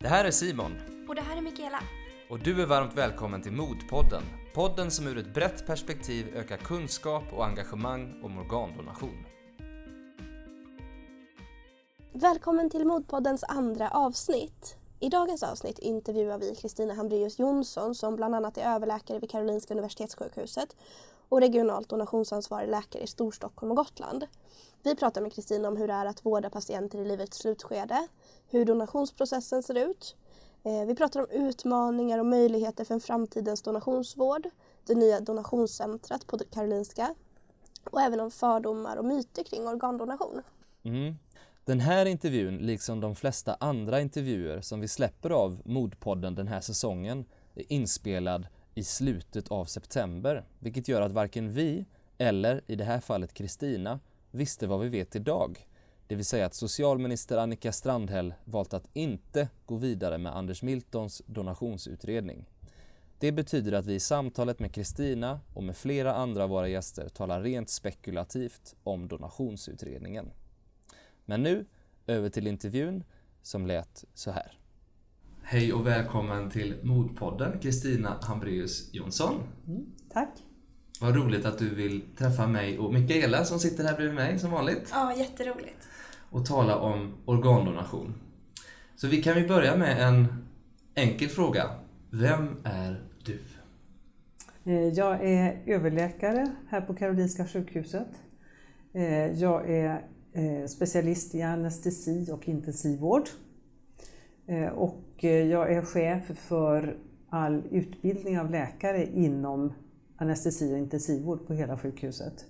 Det här är Simon Och det här är Mikaela. och du är varmt välkommen till Modpodden. Podden som ur ett brett perspektiv ökar kunskap och engagemang om organdonation. Välkommen till Modpoddens andra avsnitt. I dagens avsnitt intervjuar vi Kristina Hambraeus Jonsson som bland annat är överläkare vid Karolinska Universitetssjukhuset och regionalt donationsansvarig läkare i Storstockholm och Gotland. Vi pratar med Kristina om hur det är att vårda patienter i livets slutskede, hur donationsprocessen ser ut. Eh, vi pratar om utmaningar och möjligheter för en framtidens donationsvård, det nya donationscentret på Karolinska och även om fördomar och myter kring organdonation. Mm. Den här intervjun, liksom de flesta andra intervjuer som vi släpper av Modpodden den här säsongen, är inspelad i slutet av september, vilket gör att varken vi eller, i det här fallet Kristina, visste vad vi vet idag. Det vill säga att socialminister Annika Strandhäll valt att inte gå vidare med Anders Miltons donationsutredning. Det betyder att vi i samtalet med Kristina och med flera andra av våra gäster talar rent spekulativt om donationsutredningen. Men nu över till intervjun som lät så här. Hej och välkommen till Modpodden, Kristina Hambraeus Jonsson. Tack. Vad roligt att du vill träffa mig och Mikaela som sitter här bredvid mig som vanligt Ja, jätteroligt. och tala om organdonation. Så vi kan ju börja med en enkel fråga. Vem är du? Eh, Jag är överläkare här på Karolinska sjukhuset. Eh, Jag är eh, specialist i anestesi och intensivvård. Eh, och eh, jag är chef för all utbildning av läkare inom anestesi och intensivvård på hela sjukhuset.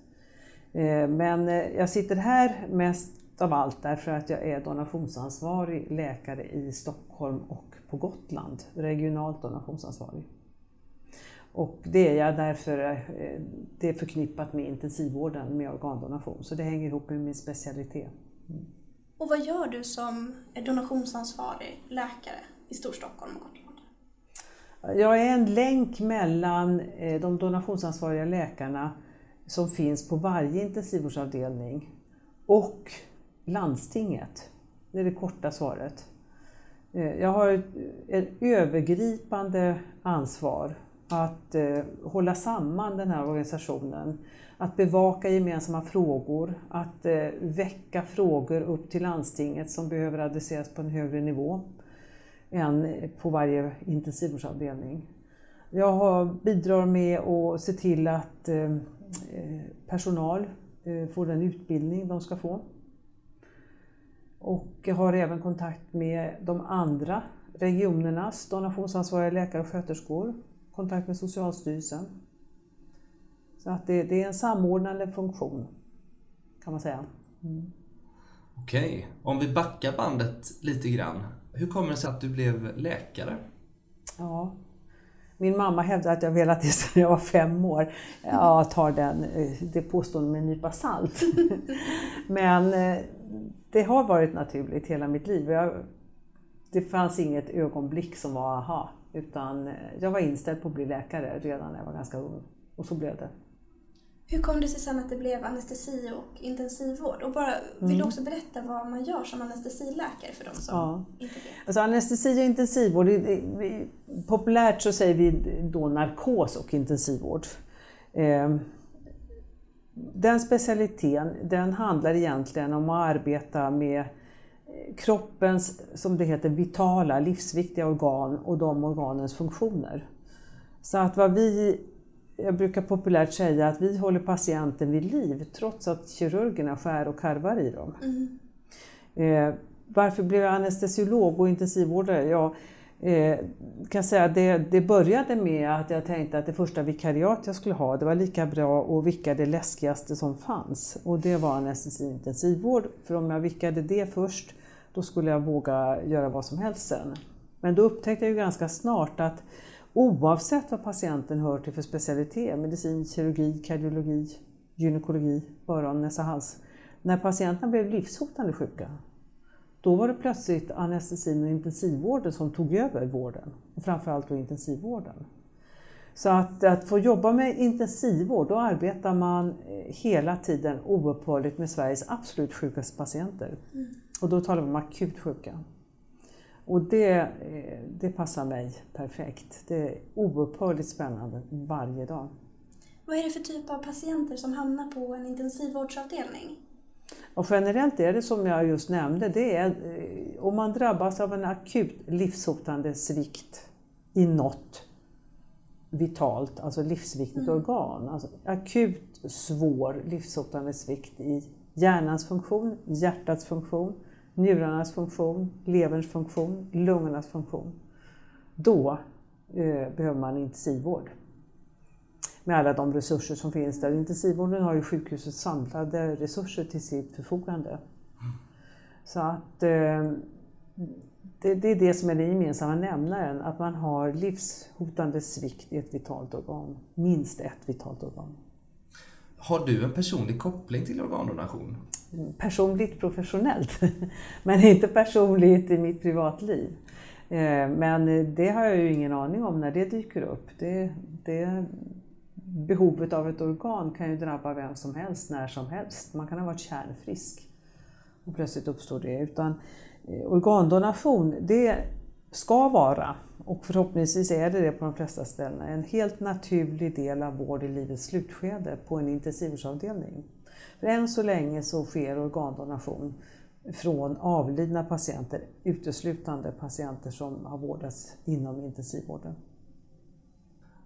Eh, men jag sitter här mest av allt därför att jag är donationsansvarig läkare i Stockholm och på Gotland, regionalt donationsansvarig. Och det är jag därför det är förknippat med intensivvården med organdonation, så det hänger ihop med min specialitet. Mm. Och vad gör du som donationsansvarig läkare i Storstockholm och Gotland? Jag är en länk mellan eh, de donationsansvariga läkarna som finns på varje intensivvårdsavdelning och landstinget. Det är det korta svaret. Eh, jag har ett eh, övergripande ansvar att eh, hålla samman den här organisationen, att bevaka gemensamma frågor, att eh, väcka frågor upp till landstinget som behöver adresseras på en högre nivå än på varje intensivvårdsavdelning. Jag har, bidrar med att se till att eh, eh personal eh, får den utbildning de ska få. Och jag har även kontakt med de andra regionernas donationsansvariga läkare och sköterskor, kontakt med Socialstyrelsen. Så att det, det är en samordnande funktion kan man säga. Okej, om vi backar bandet lite grann. Hur kommer det sig att du blev läkare? Ja. Min mamma hävdar att jag velat det sedan jag var fem år. Jag tar den, eh, det påståendet med en nypa salt. Men eh, det har varit naturligt hela mitt liv. Jag, det fanns inget ögonblick som var aha, utan eh, jag var inställd på att bli läkare redan när jag var ganska ung. Och så blev det. Hur kom det sig sen att det blev anestesi och intensivvård? Och bara, vill du också berätta vad man gör som anestesiläkare för de som Ja. inte vet? Alltså anestesi och intensivvård, det, det, populärt så säger vi då narkos och intensivvård. Eh, den specialiteten den handlar egentligen om att arbeta med kroppens, som det heter, vitala, livsviktiga organ och de organens funktioner. Så att vad vi, jag brukar populärt säga att vi håller patienten vid liv trots att kirurgerna skär och karvar i dem. Eh, varför blev jag anestesiolog och intensivvårdare? Ja, eh, kan säga det, det började med att jag tänkte att det första vikariat jag skulle ha, det var lika bra att vicka det läskigaste som fanns. Och det var anestesi och intensivvård. För om jag vickade det först, då skulle jag våga göra vad som helst sen. Men då upptäckte jag ju ganska snart att oavsett vad patienten hör till för specialitet, medicin, kirurgi, kardiologi, gynekologi, öron, näsa, hals. När patienterna blev livshotande sjuka, då var det plötsligt anestesin och intensivvården som tog över vården. Och framförallt då intensivvården. Så att, att få jobba med intensivvård, då arbetar man eh, hela tiden oupphörligt med Sveriges absolut sjukaste patienter. Mm. Och då talar vi om akut sjuka. Och det, eh, det passar mig perfekt. Det är oupphörligt spännande varje dag. Vad är det för typ av patienter som hamnar på en intensivvårdsavdelning? Och generellt är det som jag just nämnde, det är eh, om man drabbas av en akut livshotande svikt i något vitalt, alltså livsviktigt mm. organ. Alltså akut svår livshotande svikt i hjärnans funktion, hjärtats funktion, njurarnas funktion, leverns funktion, lungornas funktion. Då eh, behöver man intensivvård. Med alla de resurser som finns där. Intensivvården har ju sjukhusets samlade resurser till sitt förfogande. Så att eh, det, det, är det som är den gemensamma nämnaren, att man har livshotande svikt i ett vitalt organ. Minst ett vitalt organ. Har du en personlig koppling till organdonation? Personligt professionellt, men inte personligt i mitt privatliv. Eh, men det har jag ju ingen aning om när det dyker upp. Det, det, behovet av ett organ kan ju drabba vem som helst, när som helst. Man kan ha varit kärnfrisk och plötsligt uppstår det. Utan eh, organdonation, det ska vara, och förhoppningsvis är det det på de flesta ställen, en helt naturlig del av vård i livets slutskede på en intensivvårdsavdelning. För än så länge så sker organdonation från avlidna patienter, uteslutande patienter som har vårdats inom intensivvården.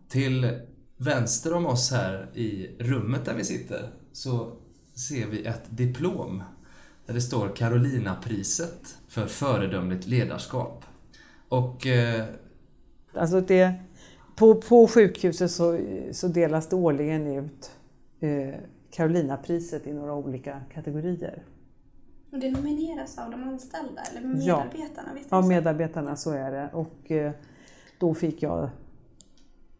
Till vänster om oss här i rummet där vi sitter så ser vi ett diplom där det står Carolina-priset för föredömligt ledarskap. Och... Eh... Alltså det, på, på sjukhuset så, så delas det årligen ut eh, Carolina-priset i några olika kategorier. Och det nomineras av de anställda eller medarbetarna? Ja, av medarbetarna så är det. Och eh, då fick jag,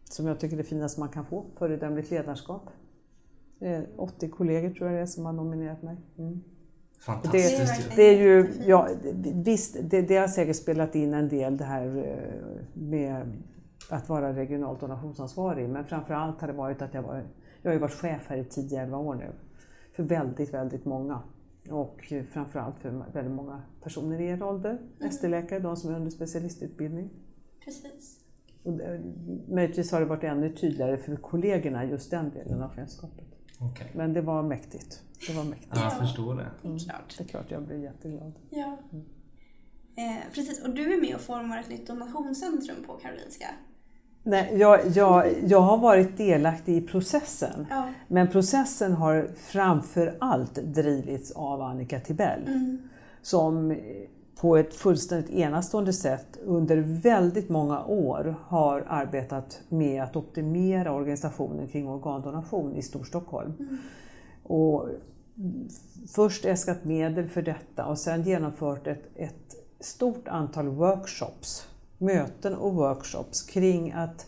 som jag tycker det finaste man kan få, föredömligt ledarskap. 80 kollegor tror jag det är som har nominerat mig. Mm. Fantastiskt det, det är ju, ja, visst, det, det har säkert spelat in en del det här eh, med att vara regionalt donationsansvarig. Men framför allt har det varit att jag var, jag har varit chef här i 10-11 år nu. För väldigt, väldigt många. Och framförallt för väldigt många personer i er ålder. Mm. ST-läkare, de som är under specialistutbildning. Precis. Och möjligtvis har det varit ännu tydligare för kollegorna, just den delen av chefskapet. Okay. Men det var mäktigt. Det var mäktigt. Ja, jag förstår det. Mm. Klart. Det är klart, jag blir jätteglad. Ja. Mm. Eh, precis, och du är med och formar ett nytt donationscentrum på Karolinska. Nej, jag, jag, jag har varit delaktig i processen. Ja. Men processen har framför allt drivits av Annika Tibell. Mm. Som på ett fullständigt enastående sätt under väldigt många år har arbetat med att optimera organisationen kring organdonation i Storstockholm. Mm. Och först äskat medel för detta och sen genomfört ett, ett stort antal workshops, möten och workshops kring att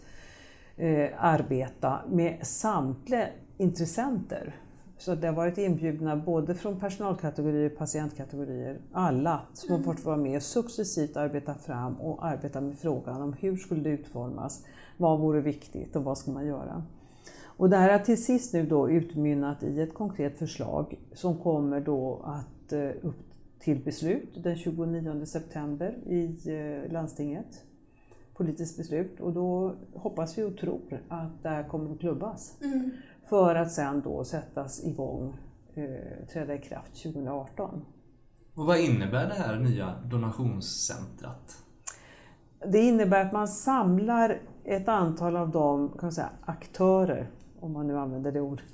eh, arbeta med samtliga intressenter så det har varit inbjudna både från personalkategorier och patientkategorier, alla som har fått vara med och successivt arbeta fram och arbeta med frågan om hur skulle det utformas, vad vore viktigt och vad ska man göra. Och det här har till sist nu då utmynnat i ett konkret förslag som kommer då att eh, upp till beslut den 29 september i eh, landstinget. Politiskt beslut och då hoppas vi och tror att det här kommer att klubbas. Mm. För att sen då sättas igång, eh, träda i kraft 2018. Och vad innebär det här nya donationscentrat? Det innebär att man samlar ett antal av de kan säga, aktörer, om man nu använder det ordet,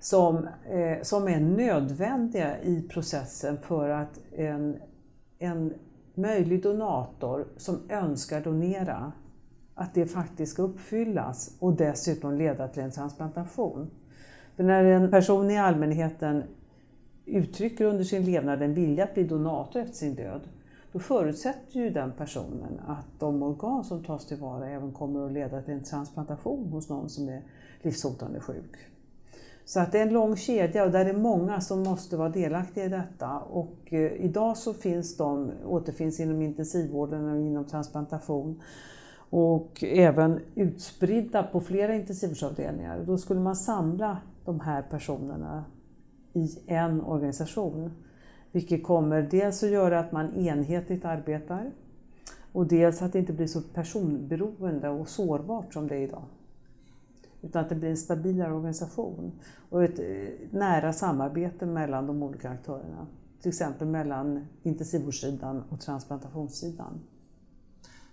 som, eh, som är nödvändiga i processen för att en, en möjlig donator som önskar donera att det faktiskt ska uppfyllas och dessutom leda till en transplantation. För när en person i allmänheten uttrycker under sin levnad en vilja att bli donator efter sin död, då förutsätter ju den personen att de organ som tas tillvara även kommer att leda till en transplantation hos någon som är livshotande sjuk. Så att det är en lång kedja och där är många som måste vara delaktiga i detta. Och eh, idag så finns de, återfinns inom intensivvården och inom transplantation och även utspridda på flera intensivvårdsavdelningar. Då skulle man samla de här personerna i en organisation. Vilket kommer dels att göra att man enhetligt arbetar, Och dels att det inte blir så personberoende och sårbart som det är idag. Utan att det blir en stabilare organisation och ett eh, nära samarbete mellan de olika aktörerna. Till exempel mellan intensivvårdssidan och transplantationssidan.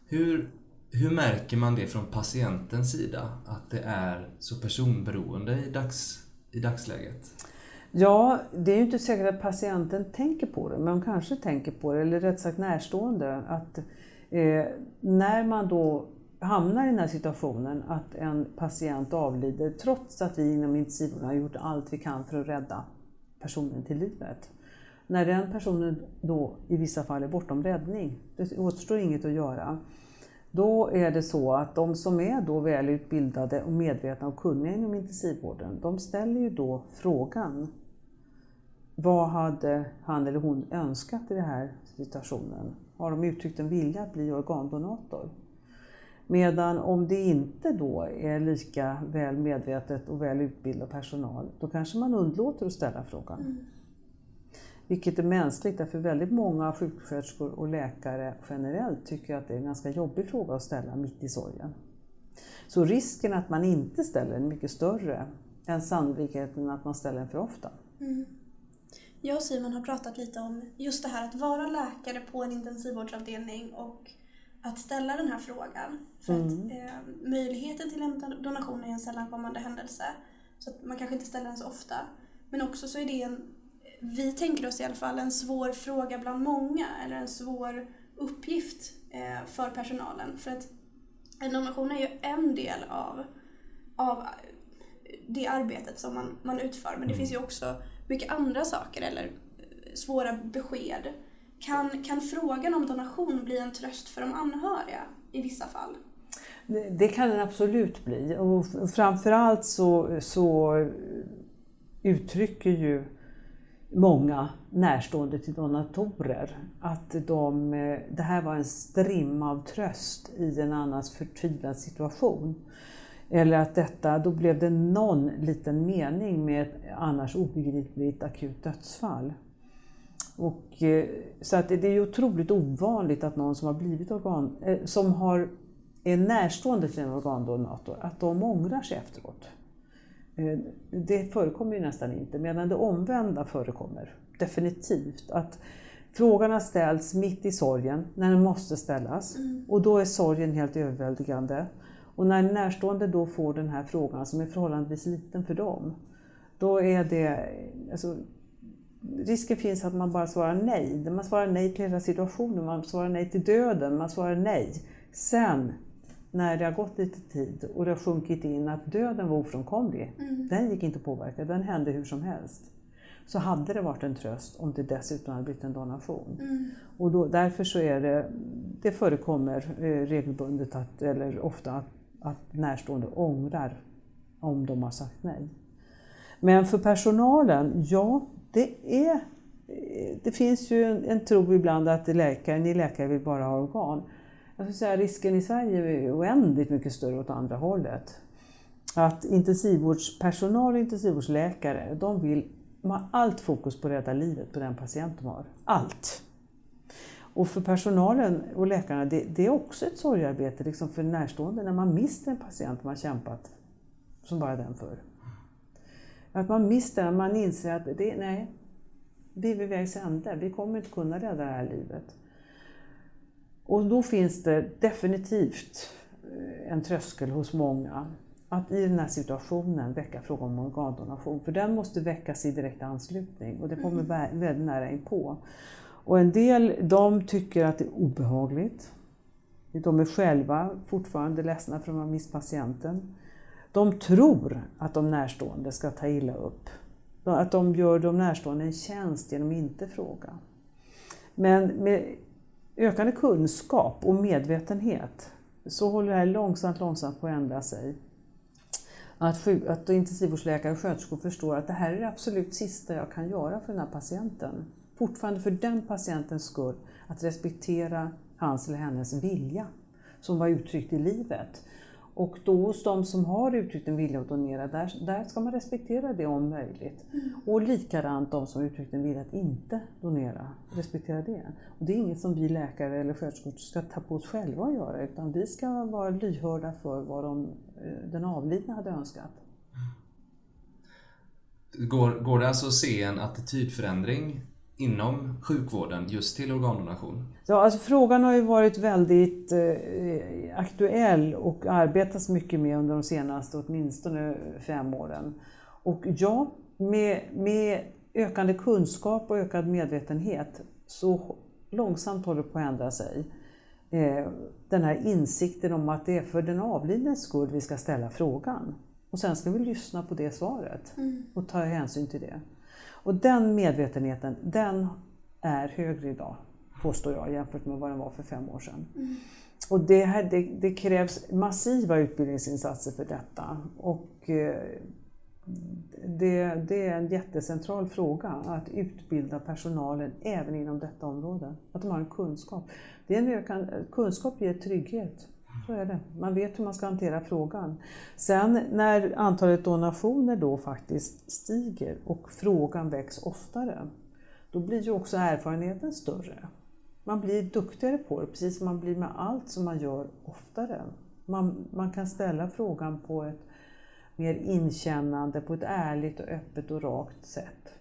Hur, hur märker man det från patientens sida, att det är så personberoende i, dags, i dagsläget? Ja, det är ju inte säkert att patienten tänker på det, men de kanske tänker på det, eller rätt sagt närstående. Att eh, när man då hamnar i den här situationen att en patient avlider trots att vi inom intensivvården har gjort allt vi kan för att rädda personen till livet. När den personen då i vissa fall är bortom räddning, det återstår inget att göra, då är det så att de som är då välutbildade och medvetna och kunniga inom intensivvården, de ställer ju då frågan vad hade han eller hon önskat i den här situationen? Har de uttryckt en vilja att bli organdonator? Medan om det inte då är lika väl medvetet och väl utbildad personal, då kanske man undlåter att ställa frågan. Mm. Vilket är mänskligt, därför väldigt många sjuksköterskor och läkare generellt tycker att det är en ganska jobbig fråga att ställa mitt i sorgen. Så risken att man inte ställer den är mycket större än sannolikheten att man ställer den för ofta. Mm. Jag och Simon har pratat lite om just det här att vara läkare på en intensivvårdsavdelning och att ställa den här frågan. För mm. att eh, möjligheten till en donation är en sällankommande händelse. Så att man kanske inte ställer den så ofta. Men också så är det en, vi tänker oss i alla fall, en svår fråga bland många. Eller en svår uppgift eh, för personalen. För att en donation är ju en del av, av det arbetet som man, man utför. Men det mm. finns ju också mycket andra saker eller eh, svåra besked kan, kan frågan om donation bli en tröst för de anhöriga i vissa fall? Det kan den absolut bli. Och framförallt så, så uttrycker ju många närstående till donatorer att de, eh, det här var en strimma av tröst i en annars förtvivlad situation. Eller att detta, då blev det någon liten mening med ett annars obegripligt akut dödsfall. Och, eh, så att det är otroligt ovanligt att någon som har blivit organ, eh, som har, är närstående till en organdonator, att de ångrar sig efteråt. Eh, det förekommer ju nästan inte, medan det omvända förekommer. Definitivt. Att frågan har ställts mitt i sorgen, när den måste ställas. Mm. Och då är sorgen helt överväldigande. Och när närstående då får den här frågan som är förhållandevis liten för dem, då är det, alltså, risken finns att man bara svarar nej. Man svarar nej till hela situationen, man svarar nej till döden, man svarar nej. Sen, när det har gått lite tid och det har sjunkit in att döden var ofrånkomlig, mm. den gick inte att påverka, den hände hur som helst. Så hade det varit en tröst om det dessutom hade blivit en donation. Mm. Och då, därför så är det, det förekommer eh, regelbundet, att, eller ofta, att, att närstående ångrar om de har sagt nej. Men för personalen, ja, det, är, det finns ju en, en tro ibland att läkare, ni läkare vill bara ha organ. Jag skulle säga risken i Sverige är oändligt mycket större åt andra hållet. Att intensivvårdspersonal och intensivvårdsläkare, de vill ha allt fokus på att rädda livet på den patient de har. Allt! Och för personalen och läkarna, det, det är också ett sorgarbete liksom för närstående när man mister en patient man kämpat som bara den för. Att man mister, man inser att det, nej, vi är vid vägs ände, vi kommer inte kunna rädda det här livet. Och då finns det definitivt eh, en tröskel hos många att i den här situationen väcka frågan om organdonation. För den måste väckas i direkt anslutning och det kommer mm. väldigt nära inpå. Och en del de tycker att det är obehagligt. De är själva fortfarande ledsna för att de har mist patienten. De tror att de närstående ska ta illa upp. Att de gör de närstående en tjänst genom att inte fråga. Men med ökande kunskap och medvetenhet så håller det här långsamt, långsamt på att ändra sig. Att, att intensivvårdsläkare och sköterskor förstår att det här är det absolut sista jag kan göra för den här patienten. Fortfarande för den patientens skull, att respektera hans eller hennes vilja som var uttryckt i livet. Och då hos de som har uttryckt en vilja att donera, där, där ska man respektera det om möjligt. Mm. Och likadant de som uttryckt en vilja att inte donera. respektera det. Och det är inget som vi läkare eller sköterskor ska ta på oss själva att göra utan vi ska vara lyhörda för vad de, eh, den avlidna hade önskat. Går, går det alltså att se en attitydförändring inom sjukvården just till organdonation? Ja, alltså frågan har ju varit väldigt eh, aktuell och arbetats mycket med under de senaste åtminstone fem åren. Och ja, med, med ökande kunskap och ökad medvetenhet så långsamt håller det på att ändra sig. Eh, den här insikten om att det är för den avlidnes skull vi ska ställa frågan. Och sen ska vi lyssna på det svaret Mm. och ta hänsyn till det. Och den medvetenheten, den är högre idag, påstår jag, jämfört med vad den var för fem år sedan. Och det, här, det, det krävs massiva utbildningsinsatser för detta. Och eh, det, det är en jättecentral fråga att utbilda personalen även inom detta område. Att de har en kunskap. Det är en ökad, kunskap ger trygghet. Så är det. Man vet hur man ska hantera frågan. Sen när antalet donationer då faktiskt stiger och frågan väcks oftare, då blir ju också erfarenheten större. Man blir duktigare på det, precis som man blir med allt som man gör oftare. Man, man kan ställa frågan på ett mer inkännande, på ett ärligt och öppet och rakt sätt.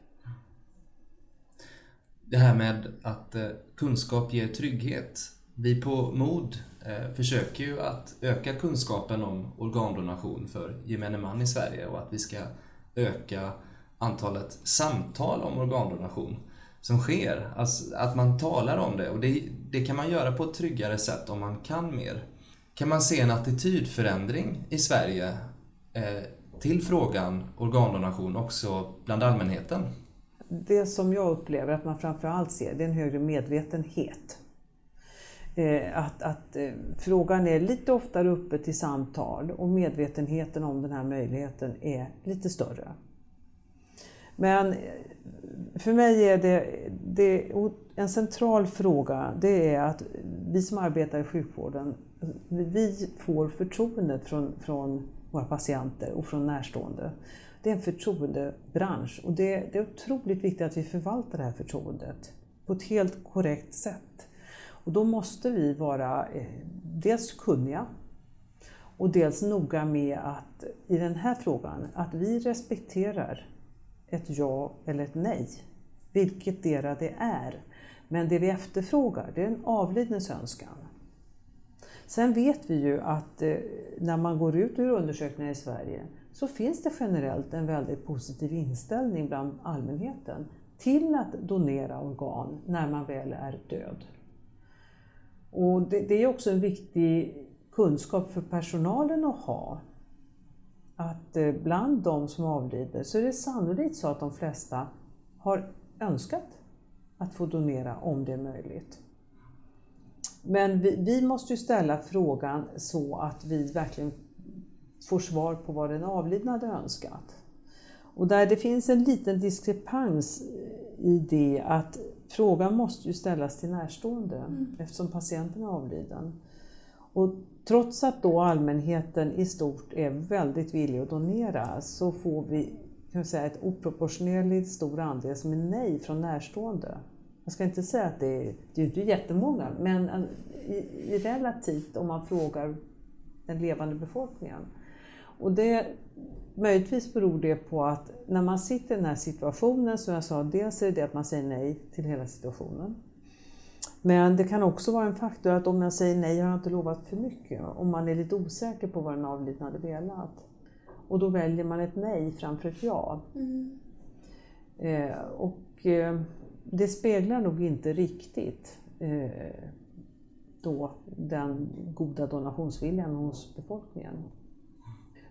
Det här med att eh, kunskap ger trygghet. Vi på MOD eh, försöker ju att öka kunskapen om organdonation för gemene man i Sverige och att vi ska öka antalet samtal om organdonation som sker. Alltså att man talar om det och det, det kan man göra på ett tryggare sätt om man kan mer. Kan man se en attitydförändring i Sverige eh, till frågan organdonation också bland allmänheten? Det som jag upplever att man framförallt ser, det är en högre medvetenhet. Eh, att, att eh, frågan är lite oftare uppe till samtal och medvetenheten om den här möjligheten är lite större. Men eh, för mig är det, det en central fråga, det är att vi som arbetar i sjukvården, vi får förtroendet från, från våra patienter och från närstående. Det är en förtroendebransch och det, det är otroligt viktigt att vi förvaltar det här förtroendet på ett helt korrekt sätt. Och då måste vi vara eh, dels kunniga och dels noga med att i den här frågan, att vi respekterar ett ja eller ett nej, vilket dera det är. Men det vi efterfrågar, det är en avlidnes önskan. Sen vet vi ju att eh, när man går ut ur undersökningar i Sverige så finns det generellt en väldigt positiv inställning bland allmänheten till att donera organ när man väl är död. Och det, det är också en viktig kunskap för personalen att ha. Att eh, bland de som avlider så är det sannolikt så att de flesta har önskat att få donera om det är möjligt. Men vi, vi måste ju ställa frågan så att vi verkligen får svar på vad den avlidna hade önskat. Och där det finns en liten diskrepans i det att frågan måste ju ställas till närstående mm. eftersom patienten är avliden. Och trots att då allmänheten i stort är väldigt villig att donera så får vi kan säga, ett oproportionerligt stor andel som är nej från närstående. Jag ska inte säga att det är, det är inte jättemånga, men i, i relativt om man frågar den levande befolkningen. Och det, möjligtvis beror det på att när man sitter i den här situationen, som jag sa, dels är det det att man säger nej till hela situationen. Men det kan också vara en faktor att om jag säger nej har jag inte lovat för mycket. Om man är lite osäker på vad den avlidna hade velat. Och då väljer man ett nej framför ett ja. Mm. Eh, och eh, det speglar nog inte riktigt eh, då den goda donationsviljan hos befolkningen.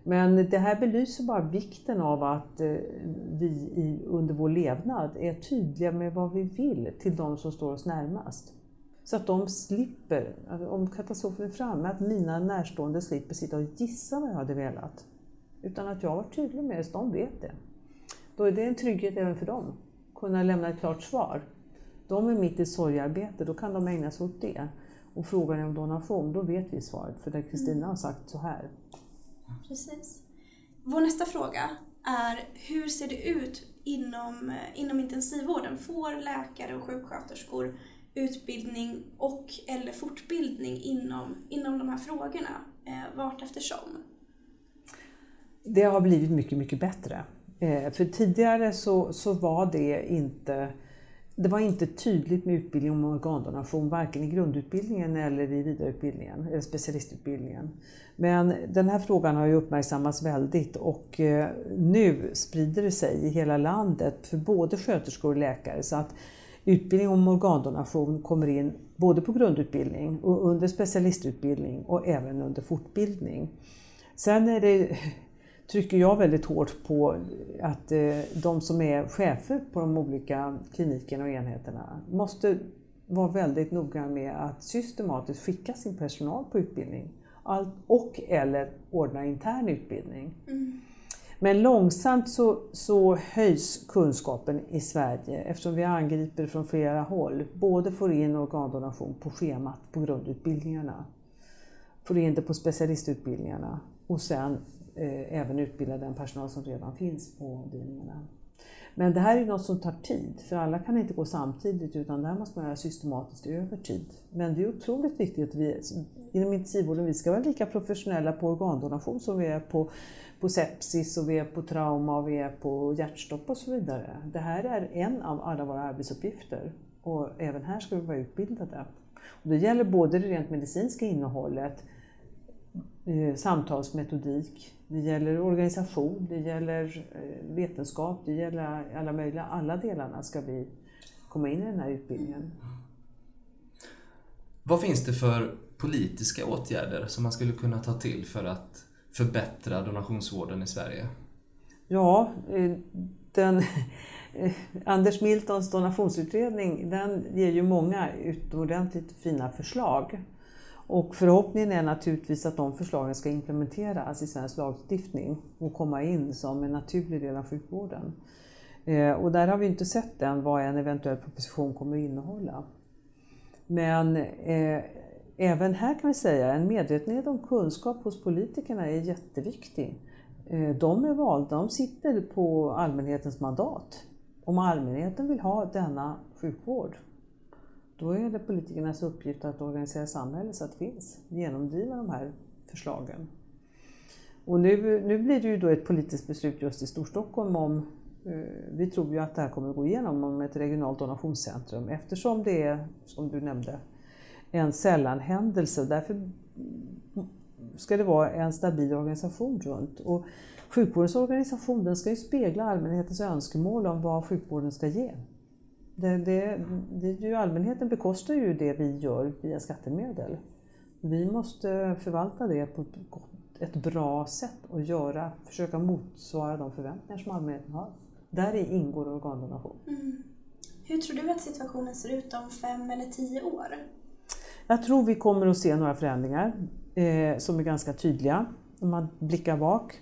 Men det här belyser bara vikten av att eh, vi under vår levnad är tydliga med vad vi vill till de som står oss närmast. Så att de slipper, alltså, om katastrofen är framme, att mina närstående slipper sitta och gissa vad jag hade velat. Utan att jag har varit tydlig med det, så de vet det. Då är det en trygghet även för dem, kunna lämna ett klart svar. De är mitt i sorgarbete, då kan de ägna sig åt det. Och frågar ni om donation, då vet vi svaret, för det Kristina har sagt så här. Precis. Vår nästa fråga är hur ser det ut inom, inom intensivvården? Får läkare och sjuksköterskor utbildning och eller fortbildning inom, inom de här frågorna eh, vart eftersom? Det har blivit mycket, mycket bättre. Eh, för tidigare så, så var det inte det var inte tydligt med utbildning om organdonation, varken i grundutbildningen eller i vidareutbildningen, eller specialistutbildningen. Men den här frågan har ju uppmärksammats väldigt och eh, nu sprider det sig i hela landet för både sköterskor och läkare. Så att utbildning om organdonation kommer in både på grundutbildning och under specialistutbildning och även under fortbildning. Sen är det trycker jag väldigt hårt på att eh, de som är chefer på de olika klinikerna och enheterna måste vara väldigt noga med att systematiskt skicka sin personal på utbildning och eller ordna intern utbildning. Mm. Men långsamt så, så höjs kunskapen i Sverige eftersom vi angriper från flera håll. Både får in organdonation på schemat på grundutbildningarna, får in det på specialistutbildningarna och sen eh, även utbilda den personal som redan finns på avdelningarna. Men det här är något som tar tid, för alla kan inte gå samtidigt utan det här måste man göra systematiskt över tid. Men det är otroligt viktigt att vi inom intensivvården, vi ska vara lika professionella på organdonation som vi är på, på sepsis och vi är på trauma och vi är på hjärtstopp och så vidare. Det här är en av alla våra arbetsuppgifter och även här ska vi vara utbildade. Och det gäller både det rent medicinska innehållet, samtalsmetodik, det gäller organisation, det gäller eh, vetenskap, det gäller alla möjliga, alla delarna ska vi komma in i den här utbildningen. Vad finns det för politiska åtgärder som man skulle kunna ta till för att förbättra donationsvården i Sverige? Ja, eh, den, Anders Miltons donationsutredning den ger ju många utomordentligt fina förslag. Och förhoppningen är naturligtvis att de förslagen ska implementeras i svensk lagstiftning och komma in som en naturlig del av sjukvården. Eh, och där har vi inte sett än vad en eventuell proposition kommer att innehålla. Men eh, även här kan vi säga en medvetenhet om kunskap hos politikerna är jätteviktig. Eh, de är valda, de sitter på allmänhetens mandat. Om allmänheten vill ha denna sjukvård då är det politikernas uppgift att organisera samhället så att det finns, genomdriva de här förslagen. Och nu, nu blir det ju då ett politiskt beslut just i Storstockholm om, eh, vi tror ju att det här kommer att gå igenom, om ett regionalt donationscentrum eftersom det är, som du nämnde, en sällanhändelse. Därför ska det vara en stabil organisation runt. Och sjukvårdens organisation den ska ju spegla allmänhetens önskemål om vad sjukvården ska ge. Det, det, det är ju, allmänheten bekostar ju det vi gör via skattemedel. Vi måste förvalta det på ett bra sätt och göra, försöka motsvara de förväntningar som allmänheten har. Där ingår organdonation. Mm. Hur tror du att situationen ser ut om fem eller tio år? Jag tror vi kommer att se några förändringar eh, som är ganska tydliga om man blickar bak.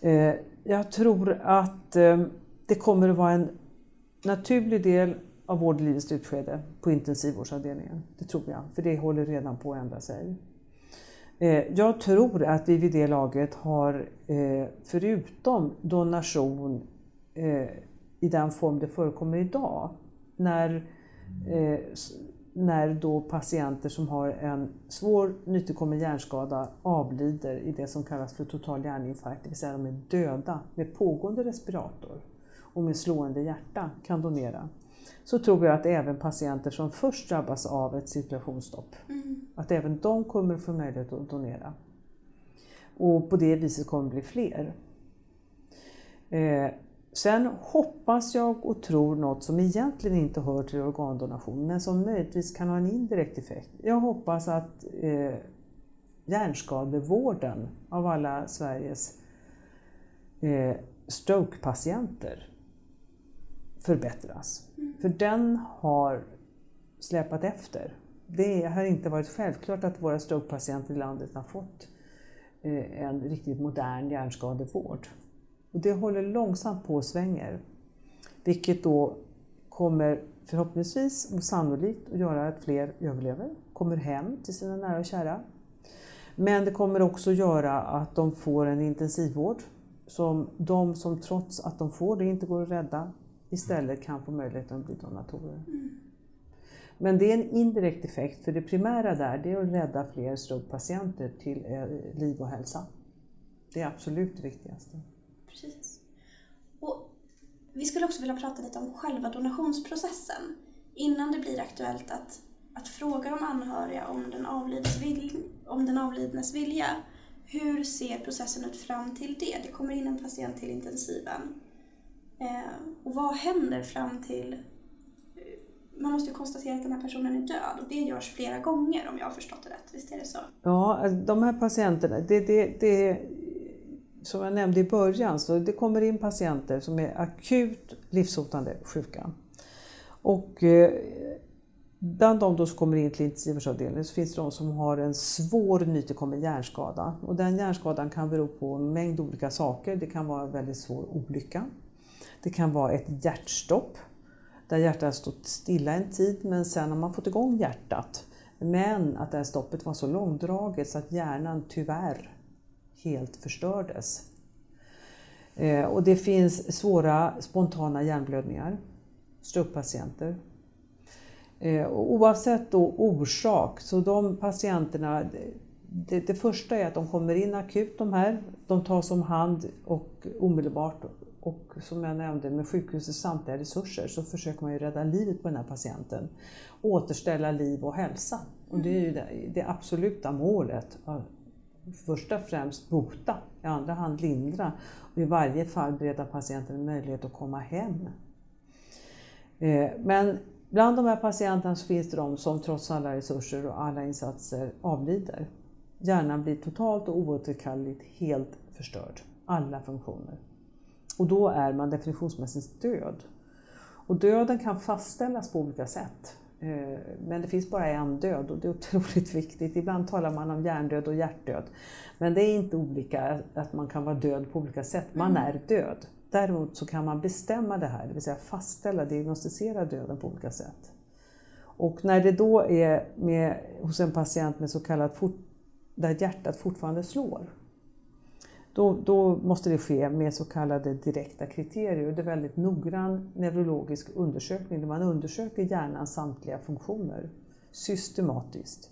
Eh, jag tror att eh, det kommer att vara en naturlig del av vård i livets slutskede på intensivvårdsavdelningen. Det tror jag, för det håller redan på att ändra sig. Eh, jag tror att vi vid det laget har, eh, förutom donation eh, i den form det förekommer idag, när, när då patienter som har en svår nytillkommen hjärnskada avlider i det som kallas för total hjärninfarkt, det vill säga de är döda med pågående respirator och med slående hjärta kan donera så tror jag att även patienter som först drabbas av ett cirkulationsstopp, mm. att även de kommer få möjlighet att donera. Och på det viset kommer det bli fler. Eh, sen hoppas jag och tror något som egentligen inte hör till organdonation men som möjligtvis kan ha en indirekt effekt. Jag hoppas att eh, hjärnskadevården av alla Sveriges eh, strokepatienter förbättras. Mm. För den har släpat efter. Det har inte varit självklart att våra strokepatienter i landet har fått eh, en riktigt modern hjärnskadevård. Och det håller långsamt på och svänger. Vilket då kommer förhoppningsvis och sannolikt att göra att fler överlever, kommer hem till sina nära och kära. Men det kommer också göra att de får en intensivvård som de som trots att de får det inte går att rädda istället kan få möjligheten att bli donatorer. Men det är en indirekt effekt, för det primära där det är att rädda fler strokepatienter till eh, liv och hälsa. Det är absolut det viktigaste. Precis. Och vi skulle också vilja prata lite om själva donationsprocessen. Innan det blir aktuellt att, att fråga de anhöriga om den, avlidnes om den avlidnes vilja. Hur ser processen ut fram till det? Det kommer in en patient till intensiven. Eh, och vad händer fram till... Eh, man måste ju konstatera att den här personen är död och det görs flera gånger om jag har förstått det rätt. Visst är det så? Ja, de här patienterna, det, det, det, som jag nämnde i början, så det kommer in patienter som är akut livshotande sjuka. Och eh, bland de som kommer in till intensivvårdsavdelningen så finns det de som har en svår nytillkommen hjärnskada. Och den hjärnskadan kan bero på en mängd olika saker. Det kan vara en väldigt svår olycka. Det kan vara ett hjärtstopp där hjärtat stått stilla en tid men sen har man fått igång hjärtat. Men att det här stoppet var så långdraget så att hjärnan tyvärr helt förstördes. Eh, och det finns svåra spontana hjärnblödningar, strokepatienter. Eh, och Oavsett då orsak, så de patienterna, det, det första är att de kommer in akut de här, de tas om hand och omedelbart och som jag nämnde med sjukhusets samtliga resurser så försöker man ju rädda livet på den här patienten. Återställa liv och hälsa. Och det är ju det, det absoluta målet. Först och främst bota, i andra hand lindra och i varje fall bereda patienten en möjlighet att komma hem. Eh, men bland de här patienterna så finns det de som trots alla resurser och alla insatser avlider. Hjärnan blir totalt och oåterkalleligt helt förstörd, alla funktioner. Och då är man definitionsmässigt död. Och döden kan fastställas på olika sätt. Eh, Men det finns bara en död och det är otroligt viktigt. Ibland talar man om hjärndöd och hjärtdöd. Men det är inte olika att man kan vara död på olika sätt. Man är död. Däremot så kan man bestämma det här, det vill säga fastställa, diagnostisera döden på olika sätt. Och när det då är med, hos en patient med så kallat fort, där hjärtat fortfarande slår, då, då måste det ske med så kallade direkta kriterier. Det är väldigt noggrann neurologisk undersökning där man undersöker hjärnans samtliga funktioner systematiskt.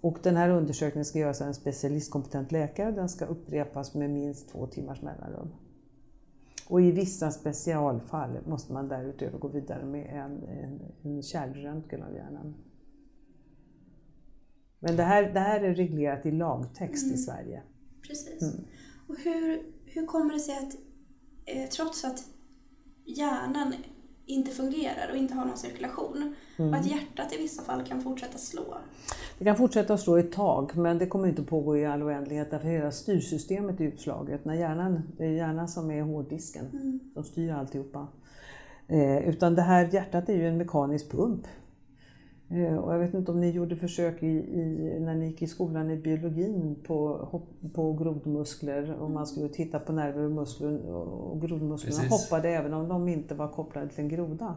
Och den här undersökningen ska göras av en specialistkompetent läkare. Den ska upprepas med minst två timmars mellanrum. Och i vissa specialfall måste man därutöver gå vidare med en, en, en kärlröntgen av hjärnan. Men det här, det här är reglerat i lagtext i Sverige. Precis. Och hur, hur kommer det sig att eh, trots att hjärnan inte fungerar och inte har någon cirkulation, att hjärtat i vissa fall kan fortsätta slå? Det kan fortsätta att slå ett tag men det kommer inte pågå i all oändlighet därför hela styrsystemet är utslaget. När hjärnan, det är hjärnan som är hårddisken som styr alltihopa. Eh, utan det här hjärtat är ju en mekanisk pump. Eh, och jag vet inte om ni gjorde försök i, i, när ni gick i skolan i biologin på, på grodmuskler och man skulle titta på nerver och muskler och grodmusklerna Precis. hoppade även om de inte var kopplade till en groda.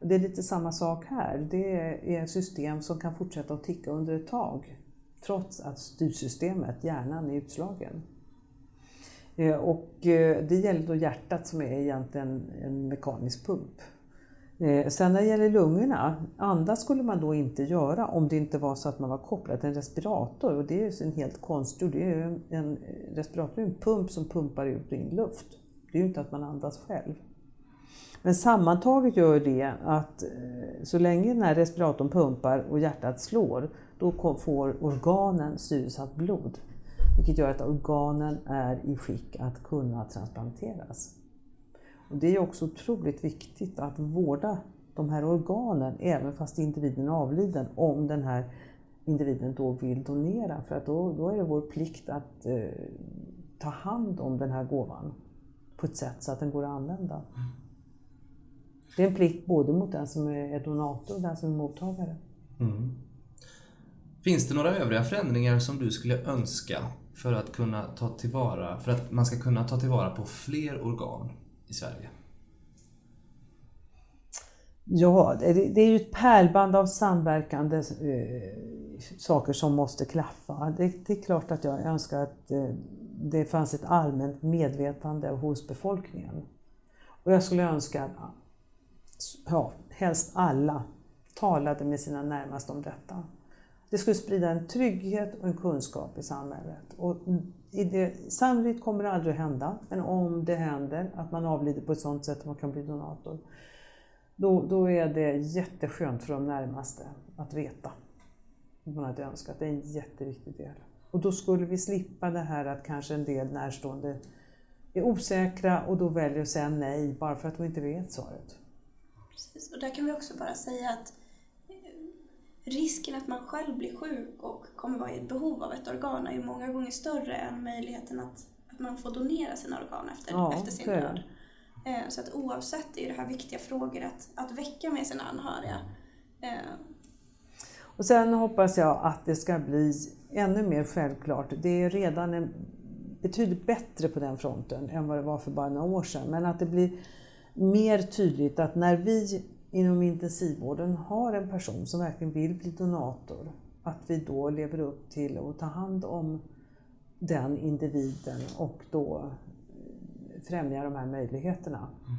Det är lite samma sak här. Det är ett system som kan fortsätta att ticka under ett tag trots att styrsystemet, hjärnan, är utslagen. Eh, Och eh, det gäller då hjärtat som är egentligen en mekanisk pump. Eh, sen när det gäller lungorna, andas skulle man då inte göra om det inte var så att man var kopplad till en respirator och det är ju en helt konstgjord, det är en, eh, respirator är en pump som pumpar ut och in luft. Det är ju inte att man andas själv. Men sammantaget gör det att eh, så länge den här respiratorn pumpar och hjärtat slår, då får organen syresatt blod. Vilket gör att organen är i skick att kunna transplanteras. Och det är också otroligt viktigt att vårda de här organen även fast individen är avliden om den här individen då vill donera. För att då, då är det vår plikt att eh, ta hand om den här gåvan på ett sätt så att den går att använda. Det är en plikt både mot den som är donator och den som är mottagare. Finns det några övriga förändringar som du skulle önska för att kunna ta tillvara, för att man ska kunna ta tillvara på fler organ i Sverige? Ja, det, är ju ett pärlband av samverkande eh, saker som måste klaffa. Det, det är klart att jag önskar att eh, det fanns ett allmänt medvetande hos befolkningen. Och jag skulle önska att ja, helst alla talade med sina närmaste om detta. Det skulle sprida en trygghet och en kunskap i samhället. Och det, sannolikt kommer det aldrig att hända, men om det händer att man avlider på ett sådant sätt att man kan bli donator, då, då är det jätteskönt för de närmaste att veta att man hade önskat. Det är en jätteviktig del. Och då skulle vi slippa det här att kanske en del närstående är osäkra och då väljer att säga nej bara för att de inte vet svaret. Precis, och där kan vi också bara säga att risken att man själv blir sjuk och kommer vara i behov av ett organ är ju många gånger större än möjligheten att, att man får donera sina organ efter, ja, efter sin död. Eh, så att oavsett är det här viktiga frågor att, att väcka med sina anhöriga. Eh. Och sen hoppas jag att det ska bli ännu mer självklart. Det är redan en, betydligt bättre på den fronten än vad det var för bara några år sedan. Men att det blir mer tydligt att när vi inom intensivvården har en person som verkligen vill bli donator, att vi då lever upp till att ta hand om den individen och då främja de här möjligheterna. Mm.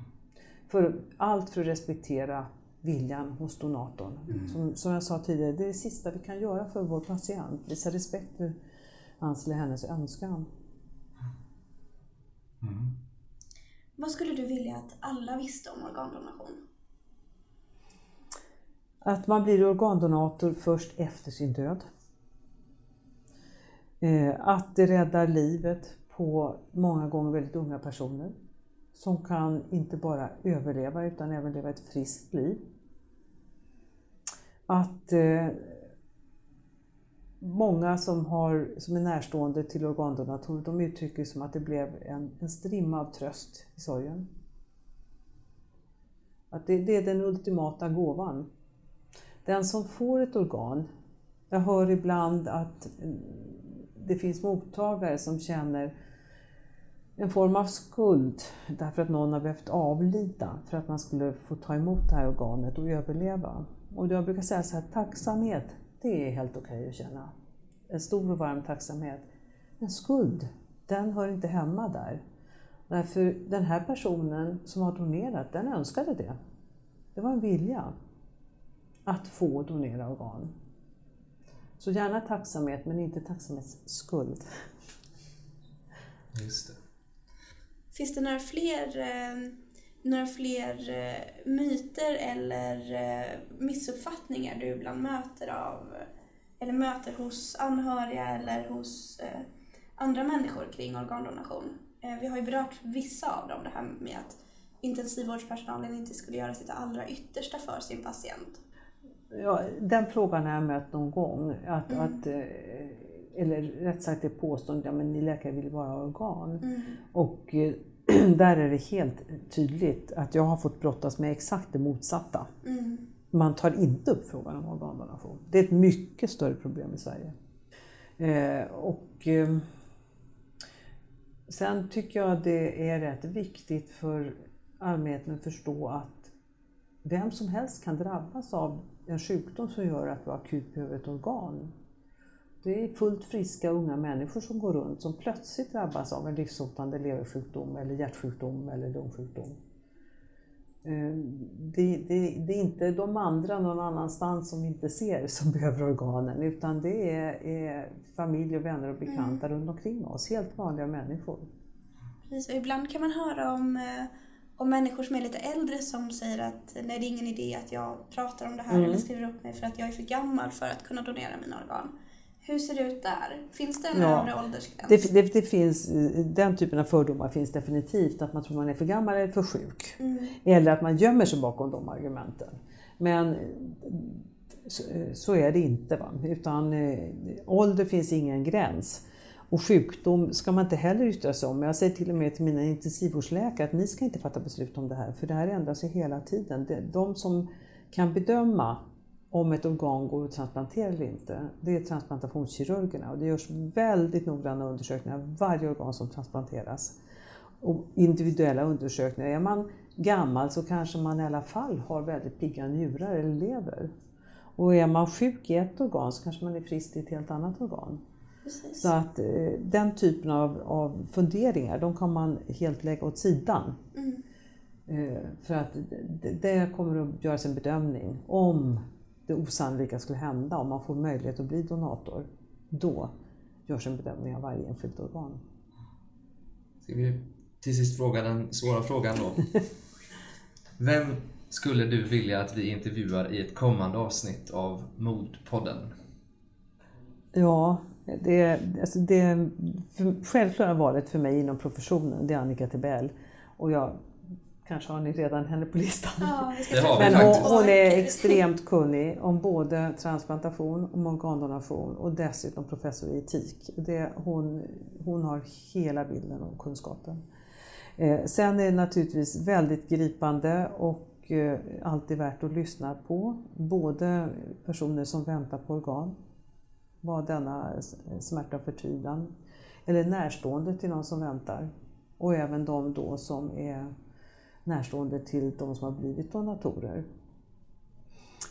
För allt för att respektera viljan hos donatorn. Mm. Som, som jag sa tidigare, det är det sista vi kan göra för vår patient. Visa respekt för hans eller hennes önskan. Mm. Vad skulle du vilja att alla visste om organdonation? Att man blir organdonator först efter sin död. Eh, att det räddar livet på många gånger väldigt unga personer som kan inte bara överleva utan även leva ett friskt liv. Att eh, många som, har, som är närstående till organdonatorer de uttrycker som att det blev en, en strimma av tröst i sorgen. Att det, det är den ultimata gåvan. Den som får ett organ, jag hör ibland att mm, det finns mottagare som känner en form av skuld därför att någon har behövt avlida för att man skulle få ta emot det här organet och överleva. Och jag brukar säga så här, tacksamhet, det är helt okej okay att känna. En stor och varm tacksamhet. Men skuld, den hör inte hemma där. Därför den här personen som har donerat, den önskade det. Det var en vilja att få donera organ. Så gärna tacksamhet, men inte tacksamhetsskuld. Just det. Finns det några fler, eh, några fler eh, myter eller eh, missuppfattningar du ibland möter av eller möter hos anhöriga eller hos andra människor kring organdonation? Vi har ju berört vissa av dem, det här med att intensivvårdspersonalen inte skulle göra sitt allra yttersta för sin patient. Ja, den frågan har jag mött någon gång. Att, mm. att, eh, eller rätt sagt det påståendet, ja men ni läkare vill bara ha organ. Mm. Och eh, där är det helt tydligt att jag har fått brottas med exakt det motsatta. Mm. Man tar inte upp frågan om organdonation. Det är ett mycket större problem i Sverige. Eh, och eh, Sen tycker jag det är rätt viktigt för allmänheten att förstå att vem som helst kan drabbas av en sjukdom som gör att du akut behöver ett organ. Det är fullt friska unga människor som går runt som plötsligt drabbas av en livshotande leversjukdom eller hjärtsjukdom eller lungsjukdom. Eh, det, det, det, är inte de andra någon annanstans som inte ser som behöver organen utan det är, är familj och vänner och bekanta mm. runt omkring oss, helt vanliga människor. Precis, och ibland kan man höra om eh, och människor som är lite äldre som säger att nej, det är ingen idé att jag pratar om det här mm. eller skriver upp mig för att jag är för gammal för att kunna donera mina organ. Hur ser det ut där? Finns det en ja, övre åldersgräns? Det, det, det, finns, den typen av fördomar finns definitivt, att man tror man är för gammal eller för sjuk. Mm. Eller att man gömmer sig bakom de argumenten. Men så, så är det inte. Va? Utan eh, ålder finns ingen gräns. Och sjukdom ska man inte heller yttra sig om. Jag säger till och med till mina intensivvårdsläkare att ni ska inte fatta beslut om det här, för det här ändrar sig hela tiden. De som kan bedöma om ett organ går att transplantera eller inte, det är transplantationskirurgerna och det görs väldigt noggranna undersökningar av varje organ som transplanteras. Och individuella undersökningar. Är man gammal så kanske man i alla fall har väldigt pigga njurar eller lever. Och är man sjuk i ett organ så kanske man är frisk i ett helt annat organ. Precis. Så att eh, den typen av, av funderingar, de kan man helt lägga åt sidan. Mm. Eh, för att det, det kommer att göras en bedömning om det osannolika skulle hända, om man får möjlighet att bli donator. Då görs en bedömning av varje enskilt organ. Ska vi till sist fråga den svåra frågan då? Vem skulle du vilja att vi intervjuar i ett kommande avsnitt av Modpodden? Ja, det, alltså det för, självklara valet för mig inom professionen, det är Annika Tibell. Och jag kanske har ni redan henne på listan. Ja, Men hon, hon är extremt kunnig om både transplantation och organdonation och dessutom professor i etik. Det, hon, hon har hela bilden och kunskapen. Eh, sen är det naturligtvis väldigt gripande och eh, alltid värt att lyssna på. Både personer som väntar på organ, vad denna smärta och förtvivlan, eller närstående till någon som väntar. Och även de då som är närstående till de som har blivit donatorer.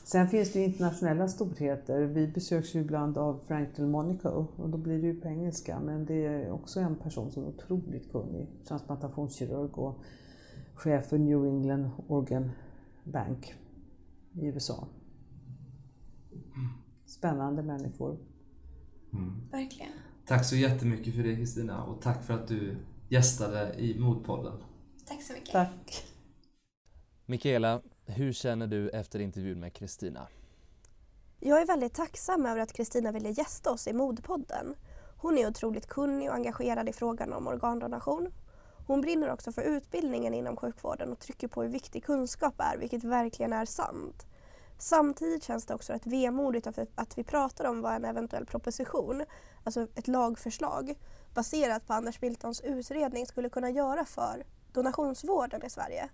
Sen finns det ju internationella storheter. Vi besöks ju ibland av Frank Delmonico och då blir det ju på engelska men det är också en person som är otroligt kunnig, transplantationskirurg och chef för New England Organ Bank i USA. Spännande människor. Verkligen. Tack så jättemycket för det Kristina och tack för att du gästade i Modpodden. Tack så mycket. Tack! Mikaela, hur känner du efter intervjun med Kristina? Jag är väldigt tacksam över att Kristina ville gästa oss i Modpodden. Hon är otroligt kunnig och engagerad i frågan om organdonation. Hon brinner också för utbildningen inom sjukvården och trycker på hur viktig kunskap är, vilket verkligen är sant. Samtidigt känns det också rätt vemodigt att vi- att vi pratar om vad en eventuell proposition, alltså ett lagförslag, baserat på Anders Miltons utredning skulle kunna göra för donationsvården i Sverige.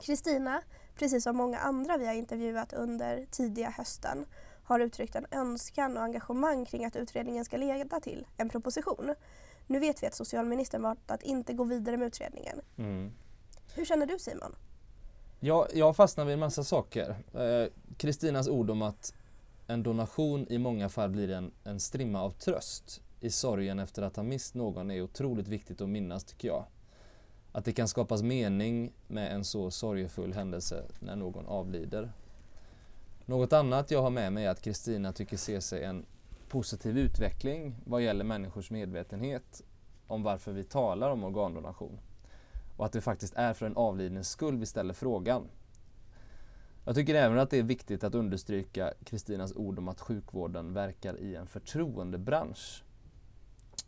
Kristina, precis som många andra vi har intervjuat under tidiga hösten, har uttryckt en önskan och engagemang kring att utredningen ska leda till en proposition. Nu vet vi att socialministern valt att inte gå vidare med utredningen. Mm. Hur känner du Simon? Jag, jag fastnar vid en massa saker. Eh, Kristinas ord om att en donation i många fall blir en, en strimma av tröst i sorgen efter att ha mist någon är otroligt viktigt att minnas tycker jag. Att det kan skapas mening med en så sorgefull händelse när någon avlider. Något annat jag har med mig är att Kristina tycker se sig en positiv utveckling vad gäller människors medvetenhet om varför vi talar om organdonation och att det faktiskt är för en avlidnes skull vi ställer frågan. Jag tycker även att det är viktigt att understryka Kristinas ord om att sjukvården verkar i en förtroendebransch.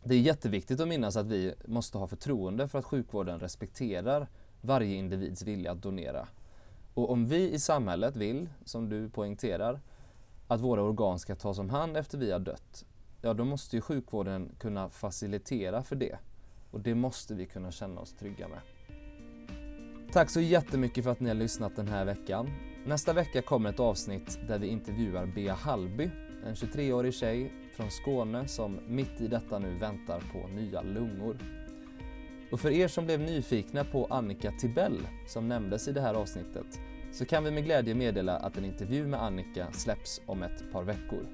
Det är jätteviktigt att minnas att vi måste ha förtroende för att sjukvården respekterar varje individs vilja att donera. Och om vi i samhället vill, som du poängterar, att våra organ ska tas om hand efter vi har dött, ja då måste ju sjukvården kunna facilitera för det. Och det måste vi kunna känna oss trygga med. Tack så jättemycket för att ni har lyssnat den här veckan. Nästa vecka kommer ett avsnitt där vi intervjuar Bea Hallby, en 23-årig tjej från Skåne som mitt i detta nu väntar på nya lungor. Och för er som blev nyfikna på Annika Tibell som nämndes i det här avsnittet så kan vi med glädje meddela att en intervju med Annika släpps om ett par veckor.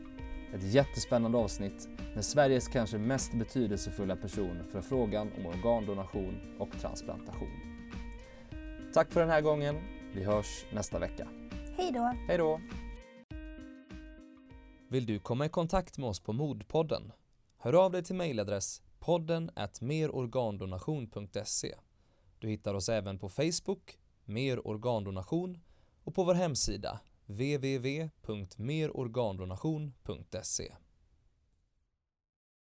Ett jättespännande avsnitt med Sveriges kanske mest betydelsefulla person för frågan om organdonation och transplantation. Tack för den här gången. Vi hörs nästa vecka. Hej då! Hej då! Vill du komma i kontakt med oss på Modpodden? Hör av dig till mejladress podden merorgandonation.se. Du hittar oss även på Facebook, Mer Organdonation och på vår hemsida www.merorgandonation.se.